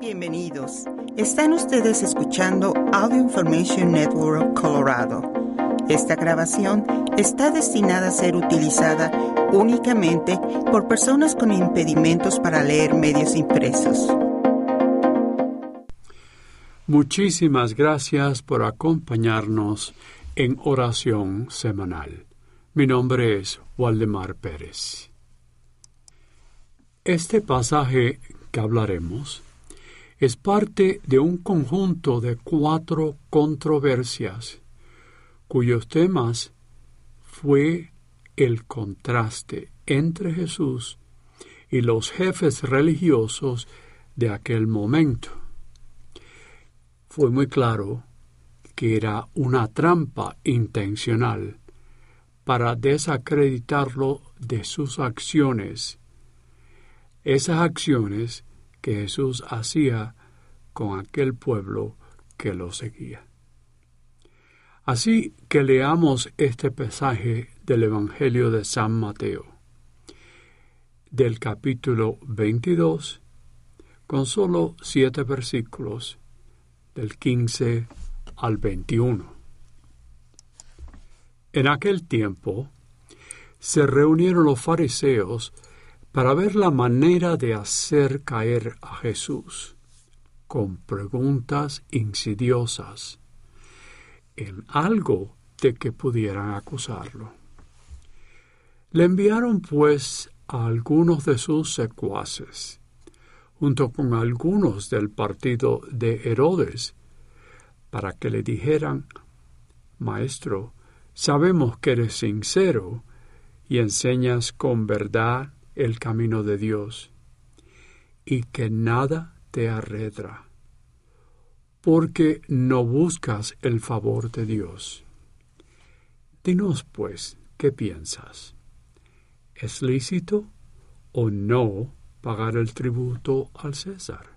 Bienvenidos. Están ustedes escuchando Audio Information Network Colorado. Esta grabación está destinada a ser utilizada únicamente por personas con impedimentos para leer medios impresos. Muchísimas gracias por acompañarnos en oración semanal. Mi nombre es Waldemar Pérez. Este pasaje que hablaremos es parte de un conjunto de cuatro controversias cuyos temas fue el contraste entre Jesús y los jefes religiosos de aquel momento. Fue muy claro que era una trampa intencional para desacreditarlo de sus acciones. Esas acciones Jesús hacía con aquel pueblo que lo seguía. Así que leamos este pasaje del Evangelio de San Mateo, del capítulo 22, con solo siete versículos, del 15 al 21. En aquel tiempo se reunieron los fariseos para ver la manera de hacer caer a Jesús con preguntas insidiosas en algo de que pudieran acusarlo. Le enviaron pues a algunos de sus secuaces, junto con algunos del partido de Herodes, para que le dijeran, Maestro, sabemos que eres sincero y enseñas con verdad el camino de Dios, y que nada te arredra, porque no buscas el favor de Dios. Dinos, pues, ¿qué piensas? ¿Es lícito o no pagar el tributo al César?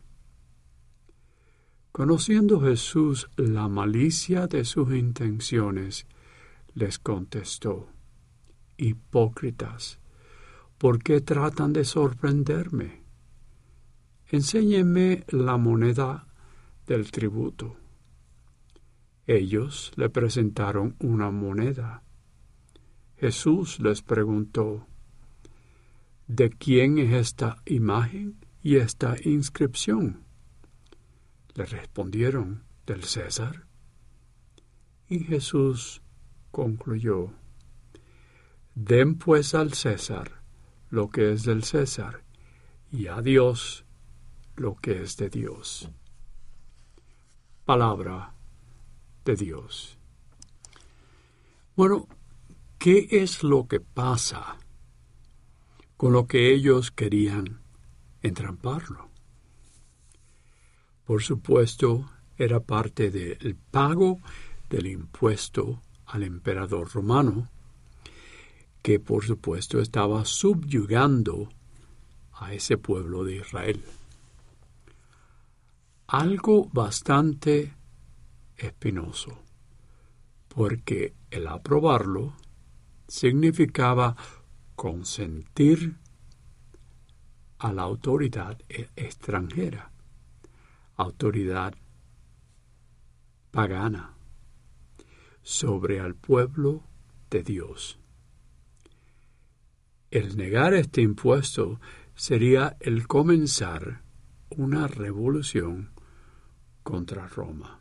Conociendo Jesús la malicia de sus intenciones, les contestó, Hipócritas, ¿Por qué tratan de sorprenderme? Enséñenme la moneda del tributo. Ellos le presentaron una moneda. Jesús les preguntó, ¿De quién es esta imagen y esta inscripción? Le respondieron, del César. Y Jesús concluyó, Den pues al César lo que es del César y a Dios lo que es de Dios. Palabra de Dios. Bueno, ¿qué es lo que pasa con lo que ellos querían entramparlo? Por supuesto, era parte del pago del impuesto al emperador romano que por supuesto estaba subyugando a ese pueblo de Israel. Algo bastante espinoso, porque el aprobarlo significaba consentir a la autoridad extranjera, autoridad pagana, sobre el pueblo de Dios. El negar este impuesto sería el comenzar una revolución contra Roma.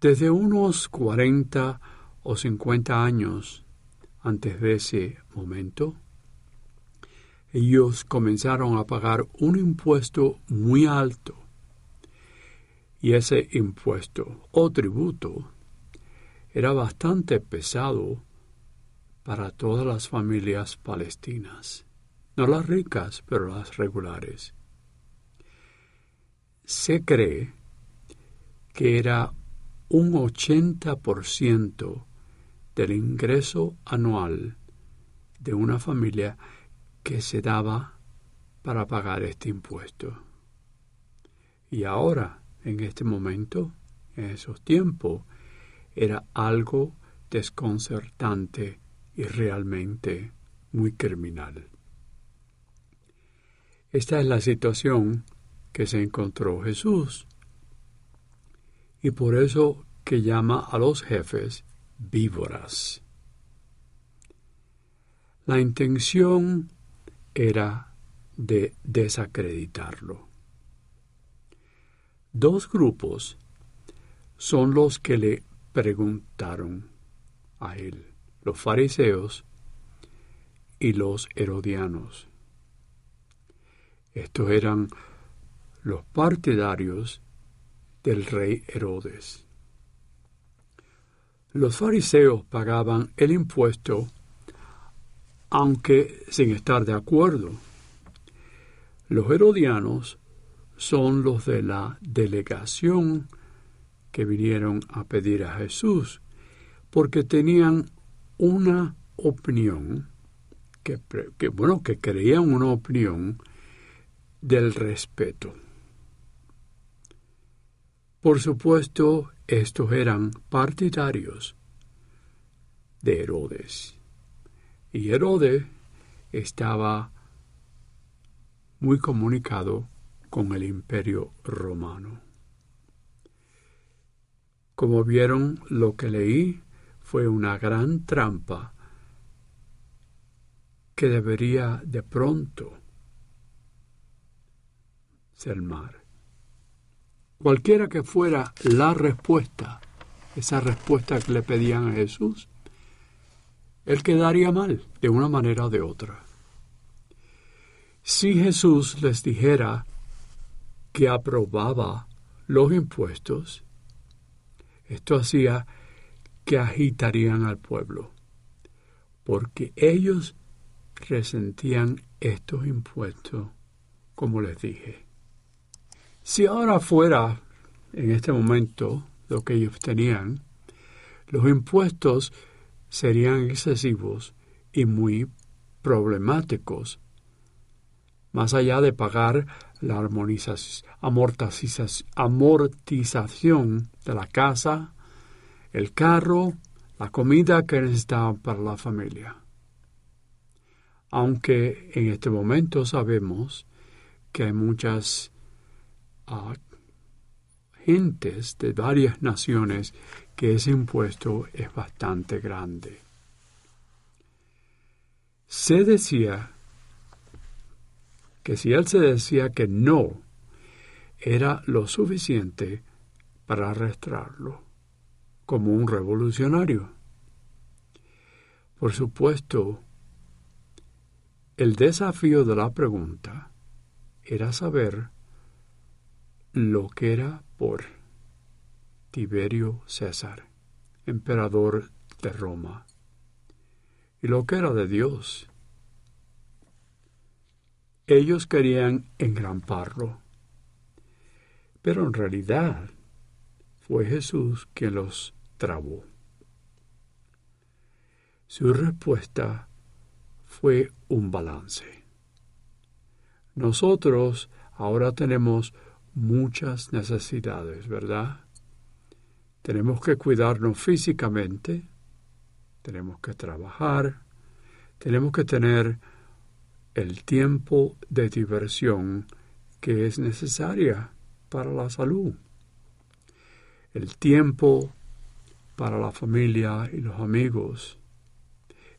Desde unos cuarenta o cincuenta años antes de ese momento, ellos comenzaron a pagar un impuesto muy alto. Y ese impuesto o tributo era bastante pesado para todas las familias palestinas, no las ricas, pero las regulares. Se cree que era un 80% del ingreso anual de una familia que se daba para pagar este impuesto. Y ahora, en este momento, en esos tiempos, era algo desconcertante y realmente muy criminal. Esta es la situación que se encontró Jesús. Y por eso que llama a los jefes víboras. La intención era de desacreditarlo. Dos grupos son los que le preguntaron a él, los fariseos y los herodianos. Estos eran los partidarios del rey Herodes. Los fariseos pagaban el impuesto aunque sin estar de acuerdo. Los herodianos son los de la delegación que vinieron a pedir a Jesús, porque tenían una opinión, que, bueno, que creían una opinión del respeto. Por supuesto, estos eran partidarios de Herodes. Y Herodes estaba muy comunicado con el imperio romano. Como vieron, lo que leí fue una gran trampa que debería de pronto ser mar. Cualquiera que fuera la respuesta, esa respuesta que le pedían a Jesús, él quedaría mal de una manera o de otra. Si Jesús les dijera que aprobaba los impuestos, esto hacía que agitarían al pueblo, porque ellos resentían estos impuestos, como les dije. Si ahora fuera, en este momento, lo que ellos tenían, los impuestos serían excesivos y muy problemáticos. Más allá de pagar la amortización de la casa, el carro, la comida que necesitaban para la familia. Aunque en este momento sabemos que hay muchas uh, gentes de varias naciones que ese impuesto es bastante grande. Se decía que si él se decía que no, era lo suficiente para arrastrarlo como un revolucionario. Por supuesto, el desafío de la pregunta era saber lo que era por Tiberio César, emperador de Roma, y lo que era de Dios. Ellos querían engramparlo, pero en realidad fue Jesús quien los trabó. Su respuesta fue un balance. Nosotros ahora tenemos muchas necesidades, ¿verdad? Tenemos que cuidarnos físicamente, tenemos que trabajar, tenemos que tener el tiempo de diversión que es necesaria para la salud, el tiempo para la familia y los amigos,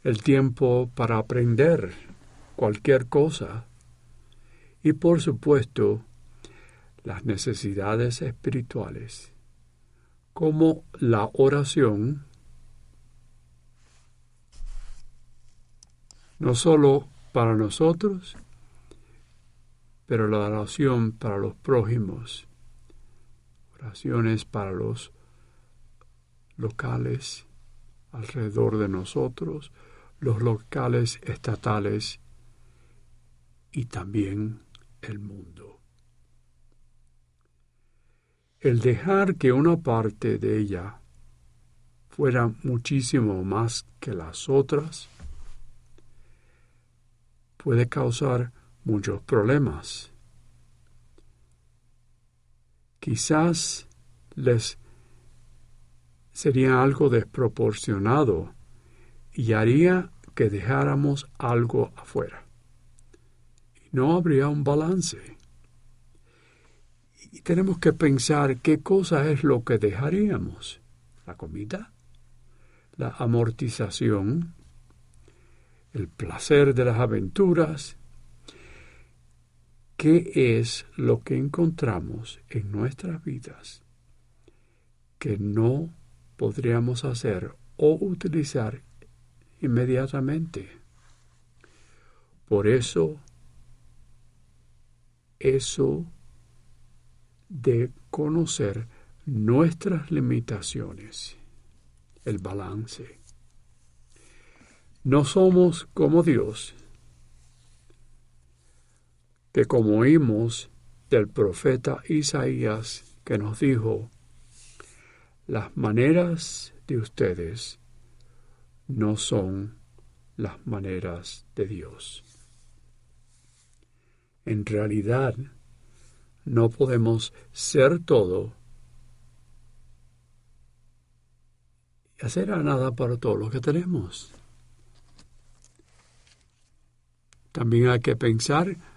el tiempo para aprender cualquier cosa y por supuesto las necesidades espirituales como la oración no solo para nosotros, pero la oración para los prójimos, para los locales alrededor de nosotros, los locales estatales y también el mundo el dejar que una parte de ella fuera muchísimo más que las otras puede causar muchos problemas. Quizás les sería algo desproporcionado y haría que dejáramos algo afuera. no habría un balance. Y tenemos que pensar qué cosa es lo que dejaríamos. La comida, la amortización, el placer de las aventuras. ¿Qué es lo que encontramos en nuestras vidas que no podríamos hacer o utilizar inmediatamente? Por eso, eso de conocer nuestras limitaciones, el balance. No somos como Dios, que como oímos del profeta Isaías que nos dijo, las maneras de ustedes no son las maneras de Dios. En realidad, no podemos ser todo y hacer a nada para todo lo que tenemos. También hay que pensar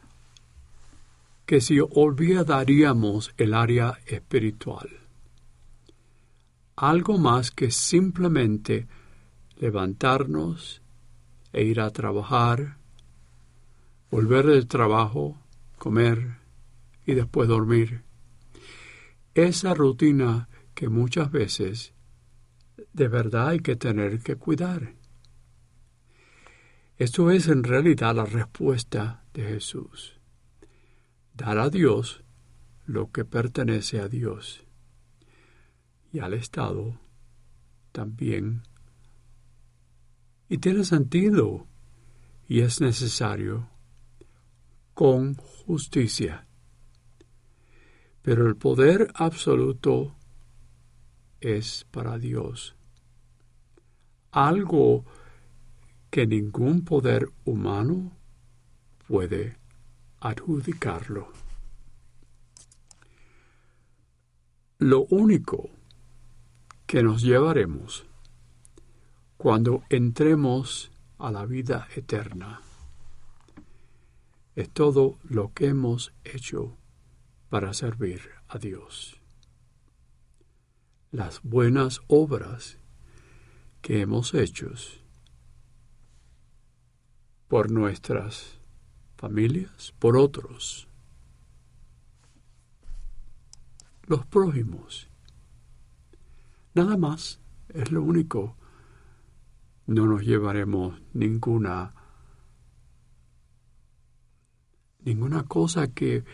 que si olvidaríamos el área espiritual, algo más que simplemente levantarnos e ir a trabajar, volver del trabajo, comer y después dormir. Esa rutina que muchas veces de verdad hay que tener que cuidar. Esto es en realidad la respuesta de Jesús. Dar a Dios lo que pertenece a Dios y al Estado también. Y tiene sentido y es necesario con justicia. Pero el poder absoluto es para Dios. Algo que ningún poder humano puede adjudicarlo. Lo único que nos llevaremos cuando entremos a la vida eterna es todo lo que hemos hecho para servir a Dios. Las buenas obras que hemos hecho por nuestras familias, por otros, los prójimos. Nada más, es lo único. No nos llevaremos ninguna ninguna cosa que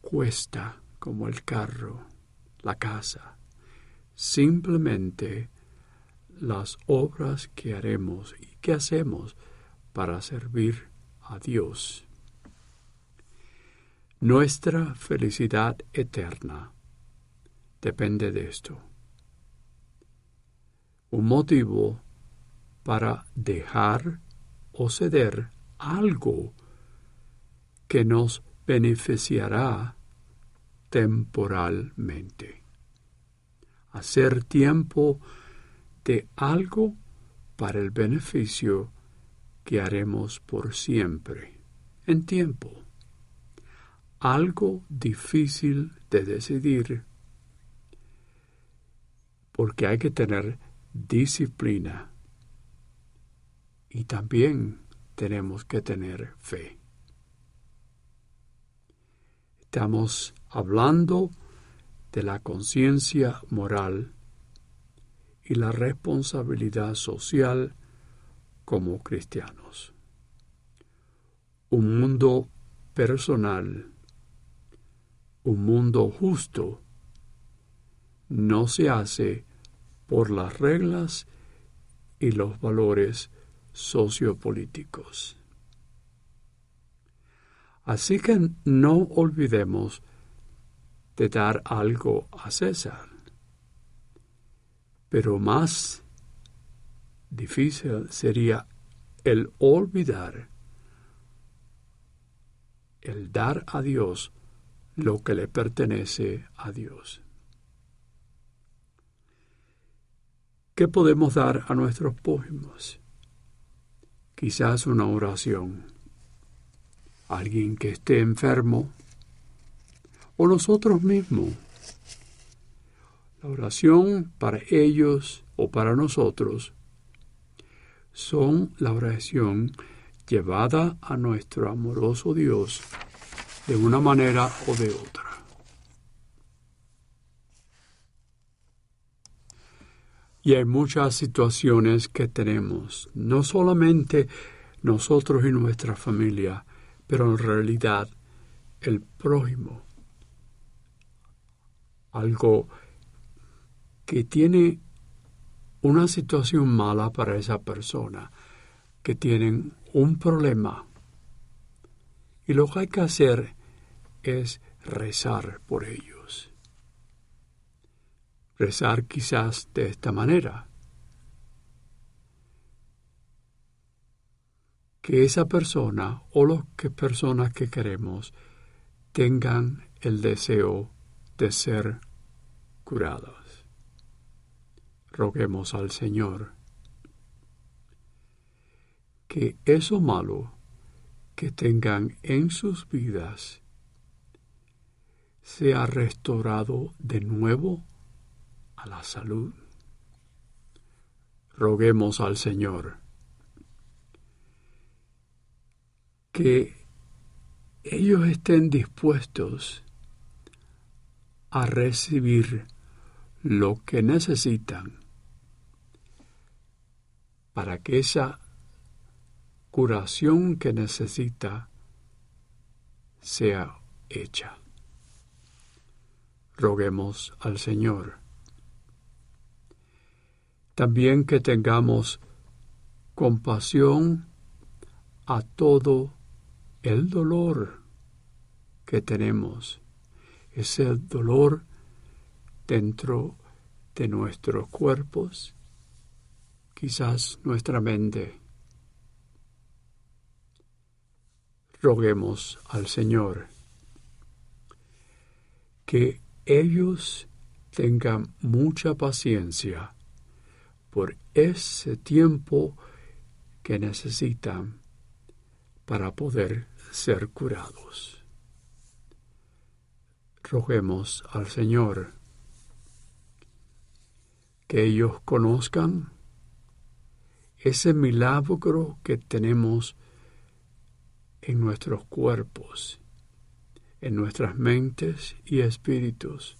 cuesta como el carro, la casa. Simplemente las obras que haremos y que hacemos para servir a Dios. Nuestra felicidad eterna depende de esto. Un motivo para dejar o ceder algo que nos beneficiará temporalmente. Hacer tiempo de algo para el beneficio que haremos por siempre, en tiempo. Algo difícil de decidir, porque hay que tener disciplina y también tenemos que tener fe. Estamos hablando de la conciencia moral y la responsabilidad social como cristianos. Un mundo personal, un mundo justo, no se hace por las reglas y los valores sociopolíticos. Así que no olvidemos de dar algo a César. Pero más difícil sería el olvidar, el dar a Dios lo que le pertenece a Dios. ¿Qué podemos dar a nuestros prójimos? Quizás una oración, alguien que esté enfermo o nosotros mismos. La oración para ellos o para nosotros son la oración llevada a nuestro amoroso Dios de una manera o de otra. Y hay muchas situaciones que tenemos, no solamente nosotros y nuestra familia, pero en realidad el prójimo. Algo que tiene una situación mala para esa persona, que tienen un problema. Y lo que hay que hacer es rezar por ellos. Rezar quizás de esta manera. Que esa persona o las que personas que queremos tengan el deseo de ser curados. Roguemos al Señor que eso malo que tengan en sus vidas sea restaurado de nuevo a la salud. Roguemos al Señor que ellos estén dispuestos a recibir lo que necesitan para que esa curación que necesita sea hecha. Roguemos al Señor. También que tengamos compasión a todo el dolor que tenemos. Ese dolor dentro de nuestros cuerpos, quizás nuestra mente roguemos al Señor que ellos tengan mucha paciencia por ese tiempo que necesitan para poder ser curados. Roguemos al Señor que ellos conozcan ese milagro que tenemos en nuestros cuerpos, en nuestras mentes y espíritus,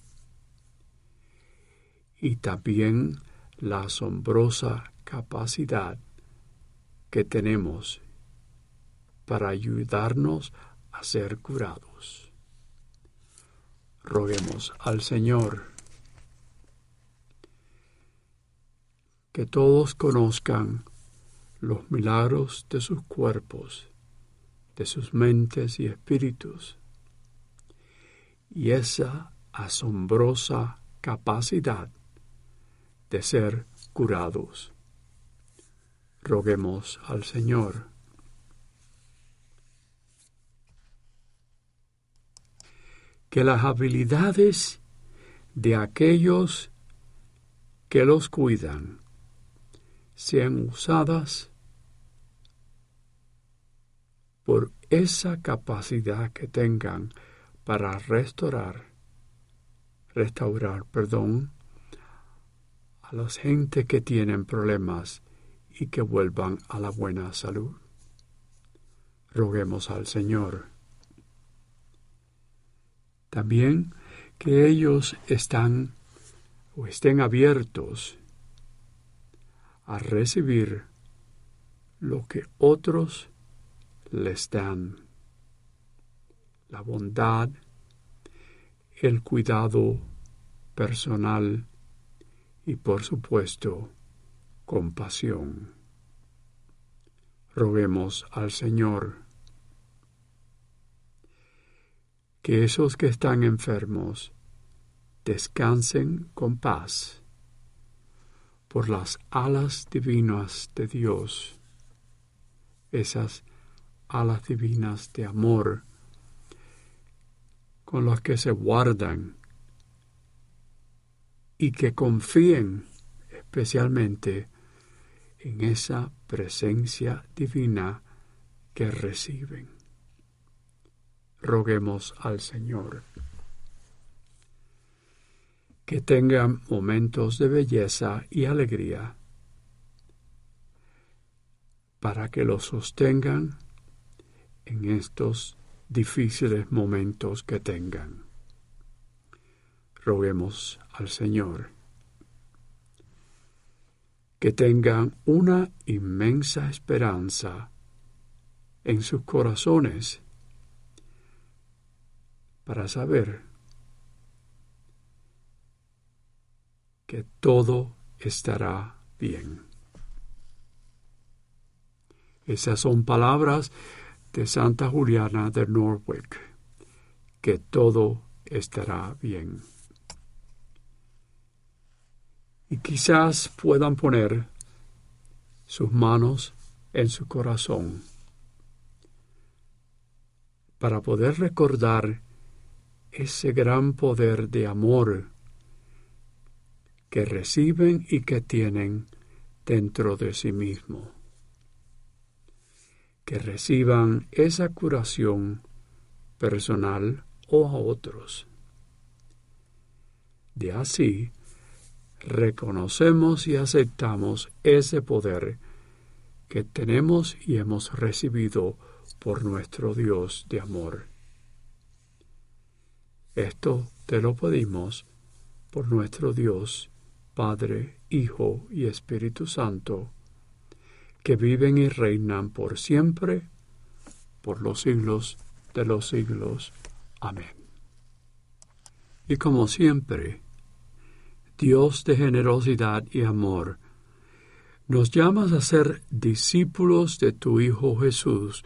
y también la asombrosa capacidad que tenemos para ayudarnos a ser curados. Roguemos al Señor que todos conozcan los milagros de sus cuerpos de sus mentes y espíritus, y esa asombrosa capacidad de ser curados. Roguemos al Señor. Que las habilidades de aquellos que los cuidan sean usadas por esa capacidad que tengan para restaurar, restaurar, perdón, a las gente que tienen problemas y que vuelvan a la buena salud. Roguemos al Señor. También que ellos están o estén abiertos a recibir lo que otros les dan la bondad, el cuidado personal y por supuesto compasión. Roguemos al Señor que esos que están enfermos descansen con paz por las alas divinas de Dios, esas alas divinas de amor con las que se guardan y que confíen especialmente en esa presencia divina que reciben. roguemos al Señor. Que tengan momentos de belleza y alegría para que los sostengan en estos difíciles momentos que tengan. Roguemos al Señor que tengan una inmensa esperanza en sus corazones para saber que todo estará bien. Esas son palabras de Santa Juliana de Norwich, que todo estará bien. Y quizás puedan poner sus manos en su corazón para poder recordar ese gran poder de amor que reciben y que tienen dentro de sí mismo. Que reciban esa curación personal o a otros. De así, reconocemos y aceptamos ese poder que tenemos y hemos recibido por nuestro Dios de amor. Esto te lo pedimos por nuestro Dios, Padre, Hijo y Espíritu Santo, que viven y reinan por siempre, por los siglos de los siglos. Amén. Y como siempre, Dios de generosidad y amor, nos llamas a ser discípulos de tu Hijo Jesús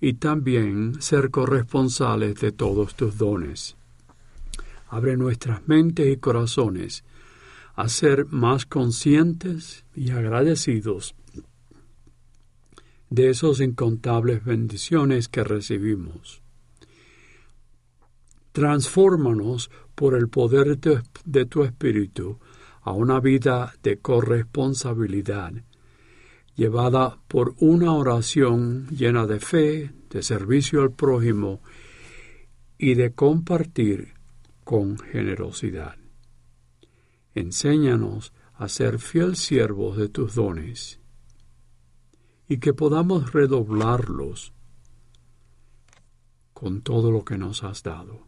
y también ser corresponsales de todos tus dones. Abre nuestras mentes y corazones a ser más conscientes y agradecidos de esos incontables bendiciones que recibimos. Transfórmanos por el poder de tu Espíritu a una vida de corresponsabilidad, llevada por una oración llena de fe, de servicio al prójimo y de compartir con generosidad. Enséñanos a ser fiel siervos de tus dones y que podamos redoblarlos con todo lo que nos has dado.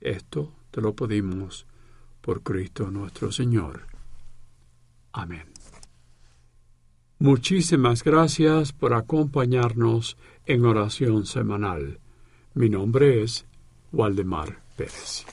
Esto te lo pedimos por Cristo nuestro Señor. Amén. Muchísimas gracias por acompañarnos en oración semanal. Mi nombre es Waldemar Pérez.